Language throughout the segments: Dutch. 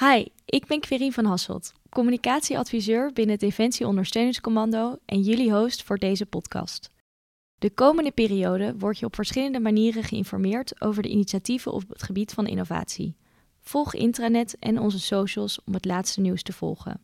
Hi, ik ben Querien van Hasselt, communicatieadviseur binnen het Defensie Ondersteuningscommando en jullie host voor deze podcast. De komende periode word je op verschillende manieren geïnformeerd over de initiatieven op het gebied van innovatie. Volg intranet en onze socials om het laatste nieuws te volgen.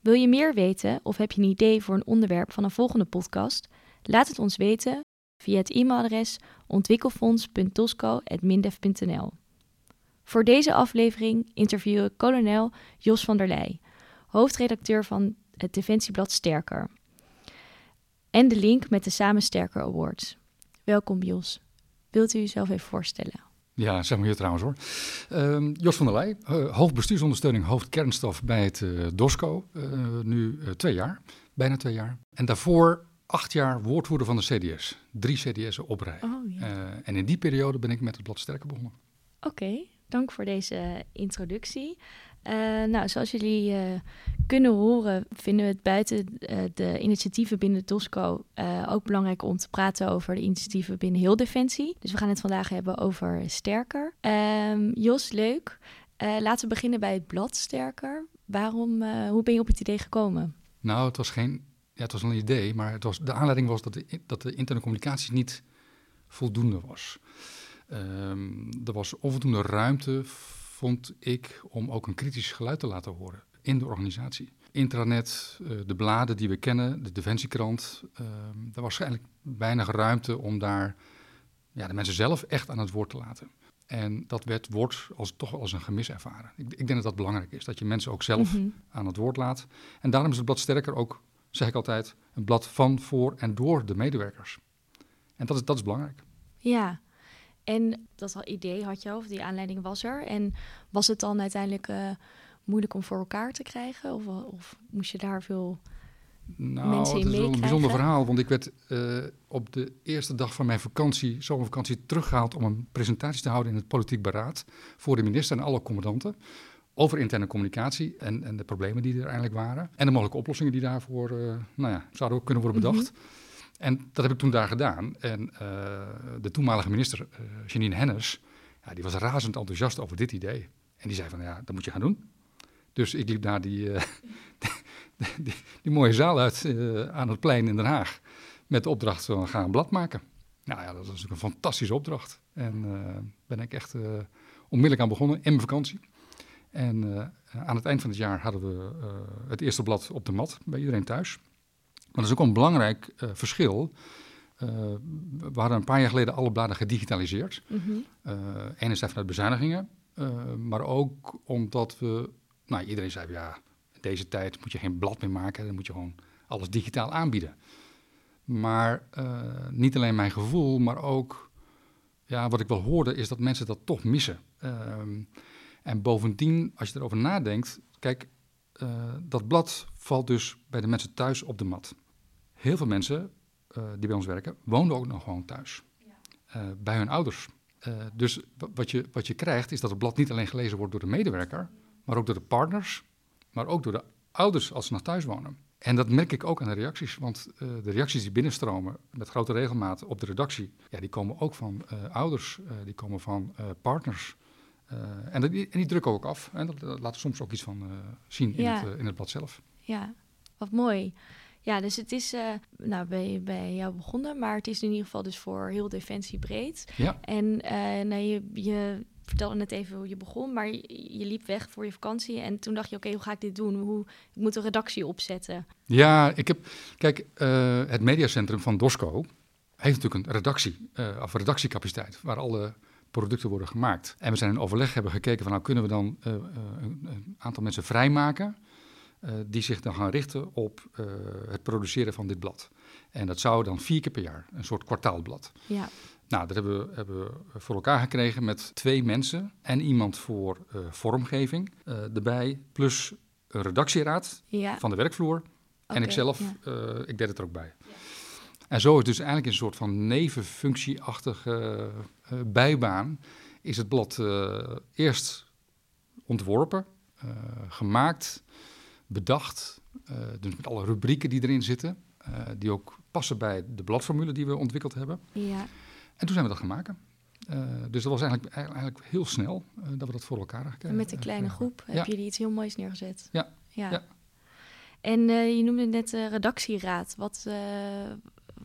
Wil je meer weten of heb je een idee voor een onderwerp van een volgende podcast? Laat het ons weten via het e-mailadres ontwikkelfonds.tosco.mindef.nl. Voor deze aflevering interviewen kolonel Jos van der Leij, hoofdredacteur van het Defensieblad Sterker. En de link met de Samen Sterker Awards. Welkom Jos. Wilt u uzelf even voorstellen? Ja, zeg maar hier trouwens hoor. Uh, Jos van der Leij, uh, hoofdbestuursondersteuning, hoofdkernstof bij het uh, DOSCO. Uh, nu twee jaar, bijna twee jaar. En daarvoor acht jaar woordvoerder van de CDS. Drie CDS'en op rij. Oh, ja. en in die periode ben ik met het blad Sterker begonnen. Oké, dank voor deze introductie. nou, zoals jullie kunnen horen, vinden we het buiten de initiatieven binnen DOSCO ook belangrijk om te praten over de initiatieven binnen heel Defensie. Dus we gaan het vandaag hebben over Sterker. Um, Jos, leuk. laten we beginnen bij het blad Sterker. Waarom, hoe ben je op het idee gekomen? Nou, het was geen ja, het was een idee, maar het was, de aanleiding was dat de, dat de interne communicatie niet voldoende was. Um, er was onvoldoende ruimte, vond ik, om ook een kritisch geluid te laten horen in de organisatie. Intranet, uh, de bladen die we kennen, de Defensiekrant, uh, er was eigenlijk weinig ruimte om daar ja, de mensen zelf echt aan het woord te laten. En dat werd, wordt als, toch als een gemis ervaren. Ik, ik denk dat dat belangrijk is, dat je mensen ook zelf mm -hmm. aan het woord laat. En daarom is het blad sterker ook zeg ik altijd, een blad van, voor en door de medewerkers. En dat is, dat is belangrijk. Ja, en dat idee had je, of die aanleiding was er. En was het dan uiteindelijk uh, moeilijk om voor elkaar te krijgen? Of, of moest je daar veel nou, mensen in het is wel een bijzonder verhaal, want ik werd uh, op de eerste dag van mijn vakantie, zomervakantie, teruggehaald om een presentatie te houden in het politiek beraad voor de minister en alle commandanten over interne communicatie en, en, de problemen die er eigenlijk waren. En de mogelijke oplossingen die daarvoor uh, nou ja, zouden ook kunnen worden bedacht. Mm -hmm. En dat heb ik toen daar gedaan. En uh, de toenmalige minister, uh, Janine Hennis, ja, die was razend enthousiast over dit idee. En die zei van, ja, dat moet je gaan doen. Dus ik liep naar die, die, die, mooie zaal uit aan het plein in Den Haag. Met de opdracht van, ga een blad maken. Nou ja, dat was natuurlijk een fantastische opdracht. En ben ik echt onmiddellijk aan begonnen in mijn vakantie. En uh, aan het eind van het jaar hadden we uh, het eerste blad op de mat bij iedereen thuis. Maar dat is ook een belangrijk uh, verschil. we hadden een paar jaar geleden alle bladen gedigitaliseerd. Mm -hmm. enerzijds vanuit bezuinigingen, maar ook omdat we... Nou, iedereen zei, ja, in deze tijd moet je geen blad meer maken. Dan moet je gewoon alles digitaal aanbieden. Maar niet alleen mijn gevoel, maar ook... Ja, wat ik wel hoorde, is dat mensen dat toch missen. Ehm, en bovendien, als je erover nadenkt, kijk, uh, dat blad valt dus bij de mensen thuis op de mat. Heel veel mensen uh, die bij ons werken, woonden ook nog gewoon thuis. Ja. Uh, bij hun ouders. dus wat je, wat je krijgt, is dat het blad niet alleen gelezen wordt door de medewerker, maar ook door de partners, maar ook door de ouders als ze nog thuis wonen. En dat merk ik ook aan de reacties, want de reacties die binnenstromen met grote regelmaat op de redactie, ja, die komen ook van ouders, die komen van partners. En, die, en die drukken ook af. En dat, dat laat soms ook iets van zien in, het, in het blad zelf. Ja, wat mooi. Ja, dus het is nou, bij, bij jou begonnen, maar het is in ieder geval dus voor heel Defensie breed. Ja. En nou, je, je vertelde net even hoe je begon, maar je, je liep weg voor je vakantie. En toen dacht je, oké, okay, hoe ga ik dit doen? Hoe, ik moet een redactie opzetten. Ja, ik heb, kijk, het mediacentrum van DOSCO heeft natuurlijk een redactie, of redactiecapaciteit, waar alle producten worden gemaakt. En we zijn in overleg hebben gekeken van nou kunnen we dan uh, uh, een, een, aantal mensen vrijmaken uh, die zich dan gaan richten op het produceren van dit blad. En dat zou dan vier keer per jaar, een soort kwartaalblad. Ja. Nou, dat hebben we, hebben we voor elkaar gekregen met twee mensen en iemand voor vormgeving erbij, plus een redactieraad ja. van de werkvloer. Okay, en ikzelf, ja. ik deed het er ook bij. Ja. En zo is dus eigenlijk een soort van nevenfunctieachtige bijbaan is het blad eerst ontworpen, gemaakt, bedacht, dus met alle rubrieken die erin zitten, die ook passen bij de bladformule die we ontwikkeld hebben. Ja. En toen zijn we dat gaan maken. dus dat was eigenlijk, eigenlijk heel snel dat we dat voor elkaar gekregen. En met een kleine groep heb Ja. jullie iets heel moois neergezet. Ja. ja. Ja. En eh, je noemde net de redactieraad. Wat, eh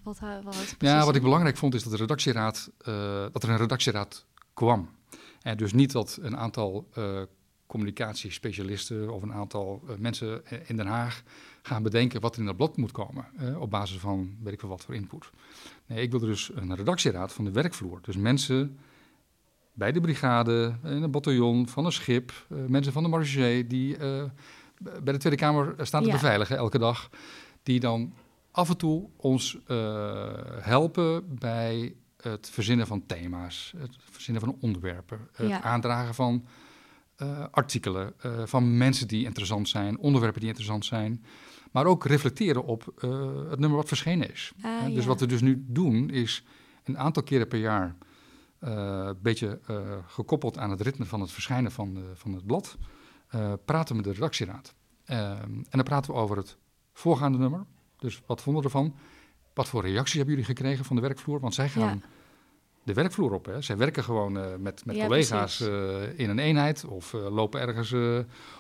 wat, wat het Ja, precies wat ik belangrijk vond is dat, de redactieraad, eh, dat er een redactieraad kwam. En dus niet dat een aantal eh, communicatiespecialisten of een aantal eh, mensen eh, in Den Haag gaan bedenken wat er in dat blad moet komen. eh, op basis van weet ik veel wat voor input. Nee, ik wilde dus een redactieraad van de werkvloer. Dus mensen bij de brigade, in een bataljon, van een schip, mensen van de marché die bij de Tweede Kamer staan te Ja. beveiligen elke dag. Die dan af en toe ons helpen bij het verzinnen van thema's, het verzinnen van onderwerpen, het Ja. aandragen van eh, artikelen, eh, van mensen die interessant zijn, onderwerpen die interessant zijn. Maar ook reflecteren op eh, het nummer wat verschenen is. Ah, dus ja. wat we dus nu doen is een aantal keren per jaar, een beetje gekoppeld aan het ritme van het verschijnen van, de- van het blad, praten we met de redactieraad. Ehm, en dan praten we over het voorgaande nummer. Dus wat vonden we ervan? Wat voor reacties hebben jullie gekregen van de werkvloer? Want zij gaan Ja. De werkvloer op. Hè? Zij werken gewoon eh, met, met Ja, collega's eh, in een eenheid of eh, lopen ergens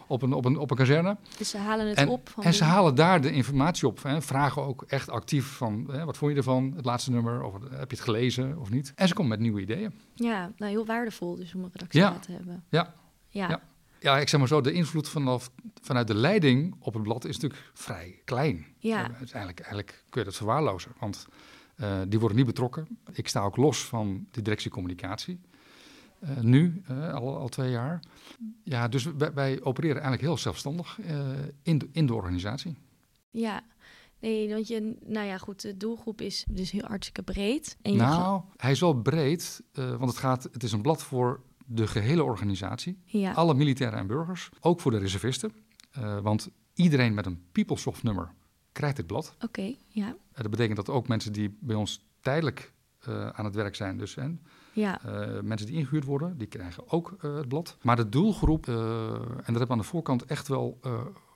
op, een, op, een, op een kazerne. Dus ze halen het En, op. Van en ze halen daar de informatie op. Hè? Vragen ook echt actief van, hè, wat vond je ervan, het laatste nummer? Of heb je het gelezen of niet? En ze komen met nieuwe ideeën. Ja, nou heel waardevol dus om een redactieraad Ja. te hebben. Ja. Ja. Ja. Ja, ik zeg maar zo, de invloed vanaf, vanuit de leiding op het blad is natuurlijk vrij klein. Ja. Uiteindelijk eigenlijk kun je dat verwaarlozen, want eh, die worden niet betrokken. Ik sta ook los van de directie communicatie. Eh, nu, eh, al, al twee jaar. Ja, dus wij, wij opereren eigenlijk heel zelfstandig in, de, in de organisatie. Ja. Nee, want je, nou ja, goed, de doelgroep is dus heel hartstikke breed. En je Nou, hij is wel breed, want het, gaat, het is een blad voor de gehele organisatie. ja. Alle militairen en burgers, ook voor de reservisten. Want iedereen met een PeopleSoft nummer krijgt dit blad. Oké, ja. Eh, dat betekent dat ook mensen die bij ons tijdelijk eh, aan het werk zijn, dus hè, Ja, eh, mensen die ingehuurd worden, die krijgen ook het blad. Maar de doelgroep, en daar hebben we aan de voorkant echt wel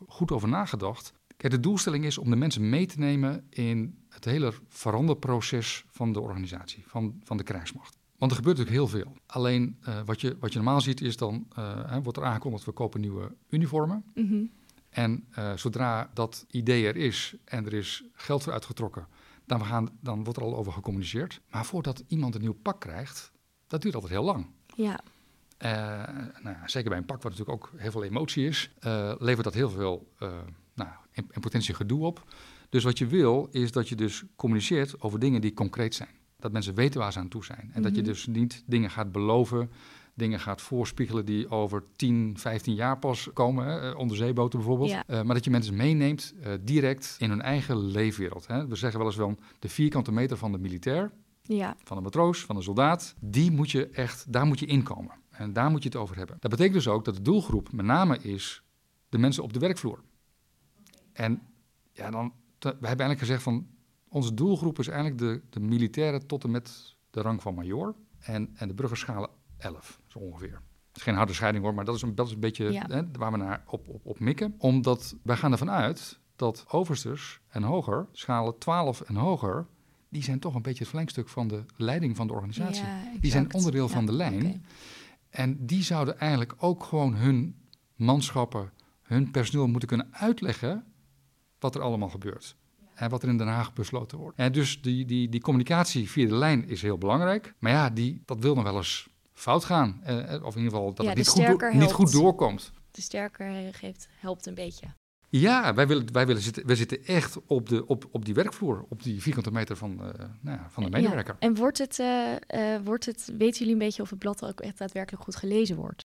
goed over nagedacht. Kijk, de doelstelling is om de mensen mee te nemen in het hele veranderproces van de organisatie, van, van de krijgsmacht. Want er gebeurt natuurlijk heel veel. Alleen wat, je, wat je normaal ziet is dan, hè, wordt er aangekondigd, we kopen nieuwe uniformen. mhm. En eh, zodra dat idee er is en er is geld voor uitgetrokken, dan, we gaan, dan wordt er al over gecommuniceerd. Maar voordat iemand een nieuw pak krijgt, dat duurt altijd heel lang. ja, Eh, nou, zeker bij een pak wat natuurlijk ook heel veel emotie is, eh, levert dat heel veel nou, in, in potentie gedoe op. Dus wat je wil, is dat je dus communiceert over dingen die concreet zijn. Dat mensen weten waar ze aan toe zijn. En dat je Mhm. dus niet dingen gaat beloven, dingen gaat voorspiegelen die over 10, 15 jaar pas komen, hè, eh, onderzeeboten bijvoorbeeld. Ja. Eh, maar dat je mensen meeneemt eh, direct in hun eigen leefwereld. Hè. We zeggen wel eens wel, de vierkante meter van de militair, ja, van een matroos, van een soldaat, die moet je echt, daar moet je inkomen. En daar moet je het over hebben. Dat betekent dus ook dat de doelgroep met name is de mensen op de werkvloer. En ja, dan, te- we hebben eigenlijk gezegd van, onze doelgroep is eigenlijk de, de militairen tot en met de rang van major. En, en de burgerschalen 11, zo ongeveer. Het is geen harde scheiding hoor, maar dat is een, dat is een beetje Ja. hè, waar we naar op, op, op mikken. Omdat wij gaan ervan uit dat oversters en hoger, schalen 12 en hoger, die zijn toch een beetje het verlengstuk van de leiding van de organisatie. ja, die zijn onderdeel Ja, van de lijn. En die zouden eigenlijk ook gewoon hun manschappen, hun personeel moeten kunnen uitleggen wat er allemaal gebeurt. En wat er in Den Haag besloten wordt. En dus die, die, die communicatie via de lijn is heel belangrijk. Maar ja, die, dat wil nog wel eens fout gaan. Eh, eh, of in ieder geval dat Ja, het niet goed, niet goed doorkomt. De sterker geeft, helpt een beetje. Ja, wij, willen, wij, willen zitten, wij zitten echt op, de, op, op die werkvloer. Op die vierkante meter van, eh, nou ja, van de Ja. medewerker. En wordt het, eh, wordt het, weten jullie een beetje of het blad ook echt daadwerkelijk goed gelezen wordt?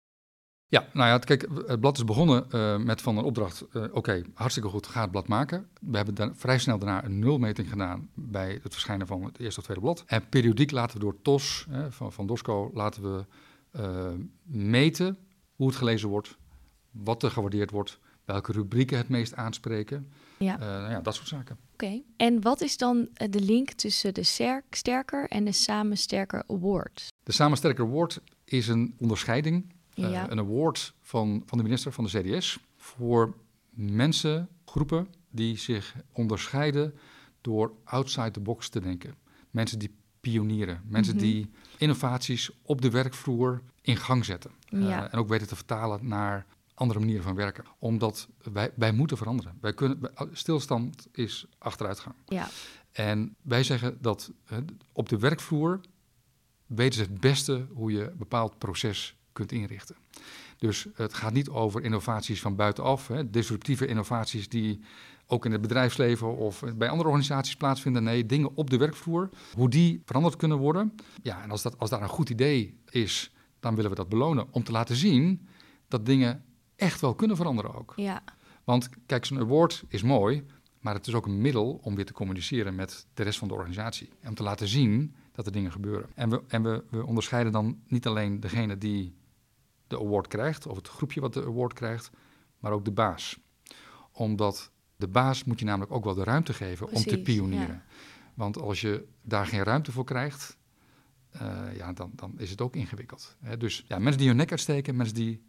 Ja, nou ja, kijk, het blad is begonnen eh, met van een opdracht. eh, Oké, hartstikke goed, ga het blad maken. We hebben dan vrij snel daarna een nulmeting gedaan bij het verschijnen van het eerste of tweede blad. En periodiek laten we door TOS, hè, van, van DOSCO, laten we eh, meten hoe het gelezen wordt, wat er gewaardeerd wordt, welke rubrieken het meest aanspreken. Ja. Nou ja, dat soort zaken. Oké. En wat is dan de link tussen de Sterk, Sterker en de Samen Sterker Award? De Samen Sterker Award is een onderscheiding Ja. een award van, van de minister van de CDS voor mensen, groepen die zich onderscheiden door outside the box te denken. Mensen die pionieren. Mensen Mhm. die innovaties op de werkvloer in gang zetten. Eh, en ook weten te vertalen naar andere manieren van werken. Omdat wij, wij moeten veranderen. Wij kunnen, stilstand is achteruitgang. Ja, En wij zeggen dat eh, op de werkvloer weten ze het beste hoe je een bepaald proces kunt inrichten. Dus het gaat niet over innovaties van buitenaf, hè, disruptieve innovaties die ook in het bedrijfsleven of bij andere organisaties plaatsvinden. Nee, dingen op de werkvloer, hoe die veranderd kunnen worden. Ja, en als, dat, als daar een goed idee is, dan willen we dat belonen om te laten zien dat dingen echt wel kunnen veranderen ook. ja, Want kijk, zo'n award is mooi, maar het is ook een middel om weer te communiceren met de rest van de organisatie. En om te laten zien dat er dingen gebeuren. En we, en we, we onderscheiden dan niet alleen degene die de award krijgt, of het groepje wat de award krijgt, maar ook de baas. Omdat de baas moet je namelijk ook wel de ruimte geven om te pionieren. ja. Want als je daar geen ruimte voor krijgt, eh, ja, dan, dan is het ook ingewikkeld. Hè? Dus ja, mensen die hun nek uitsteken, mensen die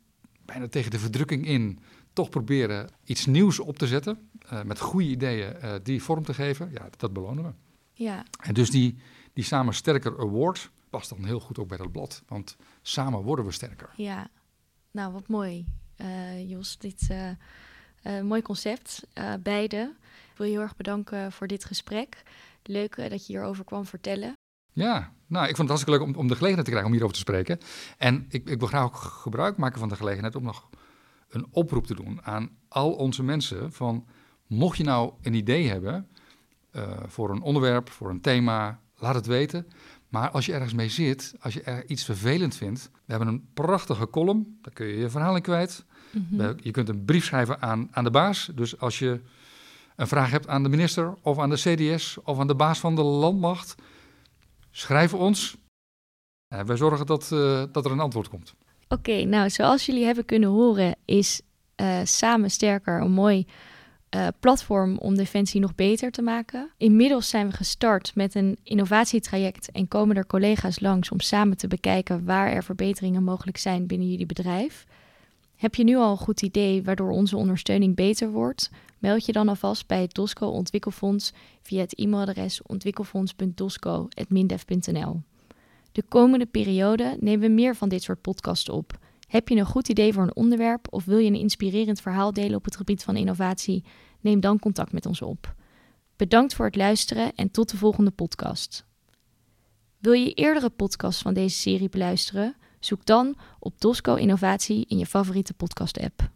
bijna tegen de verdrukking in toch proberen iets nieuws op te zetten, eh, met goede ideeën eh, die vorm te geven, ja, dat belonen we. ja, En dus die, die Samen Sterker Award past dan heel goed ook bij dat blad, want samen worden we sterker. ja. Nou, wat mooi, eh, Jos. Dit eh, eh, mooi concept, beide. Ik wil je heel erg bedanken voor dit gesprek. Leuk dat je hierover kwam vertellen. Ja, nou, ik vond het hartstikke leuk om, om de gelegenheid te krijgen om hierover te spreken. En ik, ik wil graag ook gebruik maken van de gelegenheid om nog een oproep te doen aan al onze mensen. Van, mocht je nou een idee hebben voor een onderwerp, voor een thema, laat het weten. Maar als je ergens mee zit, als je er iets vervelend vindt, we hebben een prachtige column, daar kun je je verhaal in kwijt. Mhm. Je kunt een brief schrijven aan, aan de baas. Dus als je een vraag hebt aan de minister of aan de CDS of aan de baas van de landmacht, schrijf ons. Eh, wij zorgen dat, eh, dat er een antwoord komt. Oké, nou, zoals jullie hebben kunnen horen, is eh, Samen Sterker een mooi eh, platform om Defensie nog beter te maken. Inmiddels zijn we gestart met een innovatietraject en komen er collega's langs om samen te bekijken waar er verbeteringen mogelijk zijn binnen jullie bedrijf. Heb je nu al een goed idee waardoor onze ondersteuning beter wordt? Meld je dan alvast bij het DOSCO Ontwikkelfonds via het e-mailadres ontwikkelfonds.dosco.mindef.nl. De komende periode nemen we meer van dit soort podcasts op. Heb je een goed idee voor een onderwerp of wil je een inspirerend verhaal delen op het gebied van innovatie? Neem dan contact met ons op. Bedankt voor het luisteren en tot de volgende podcast. Wil je eerdere podcasts van deze serie beluisteren? Zoek dan op Dosco Innovatie in je favoriete podcast-app.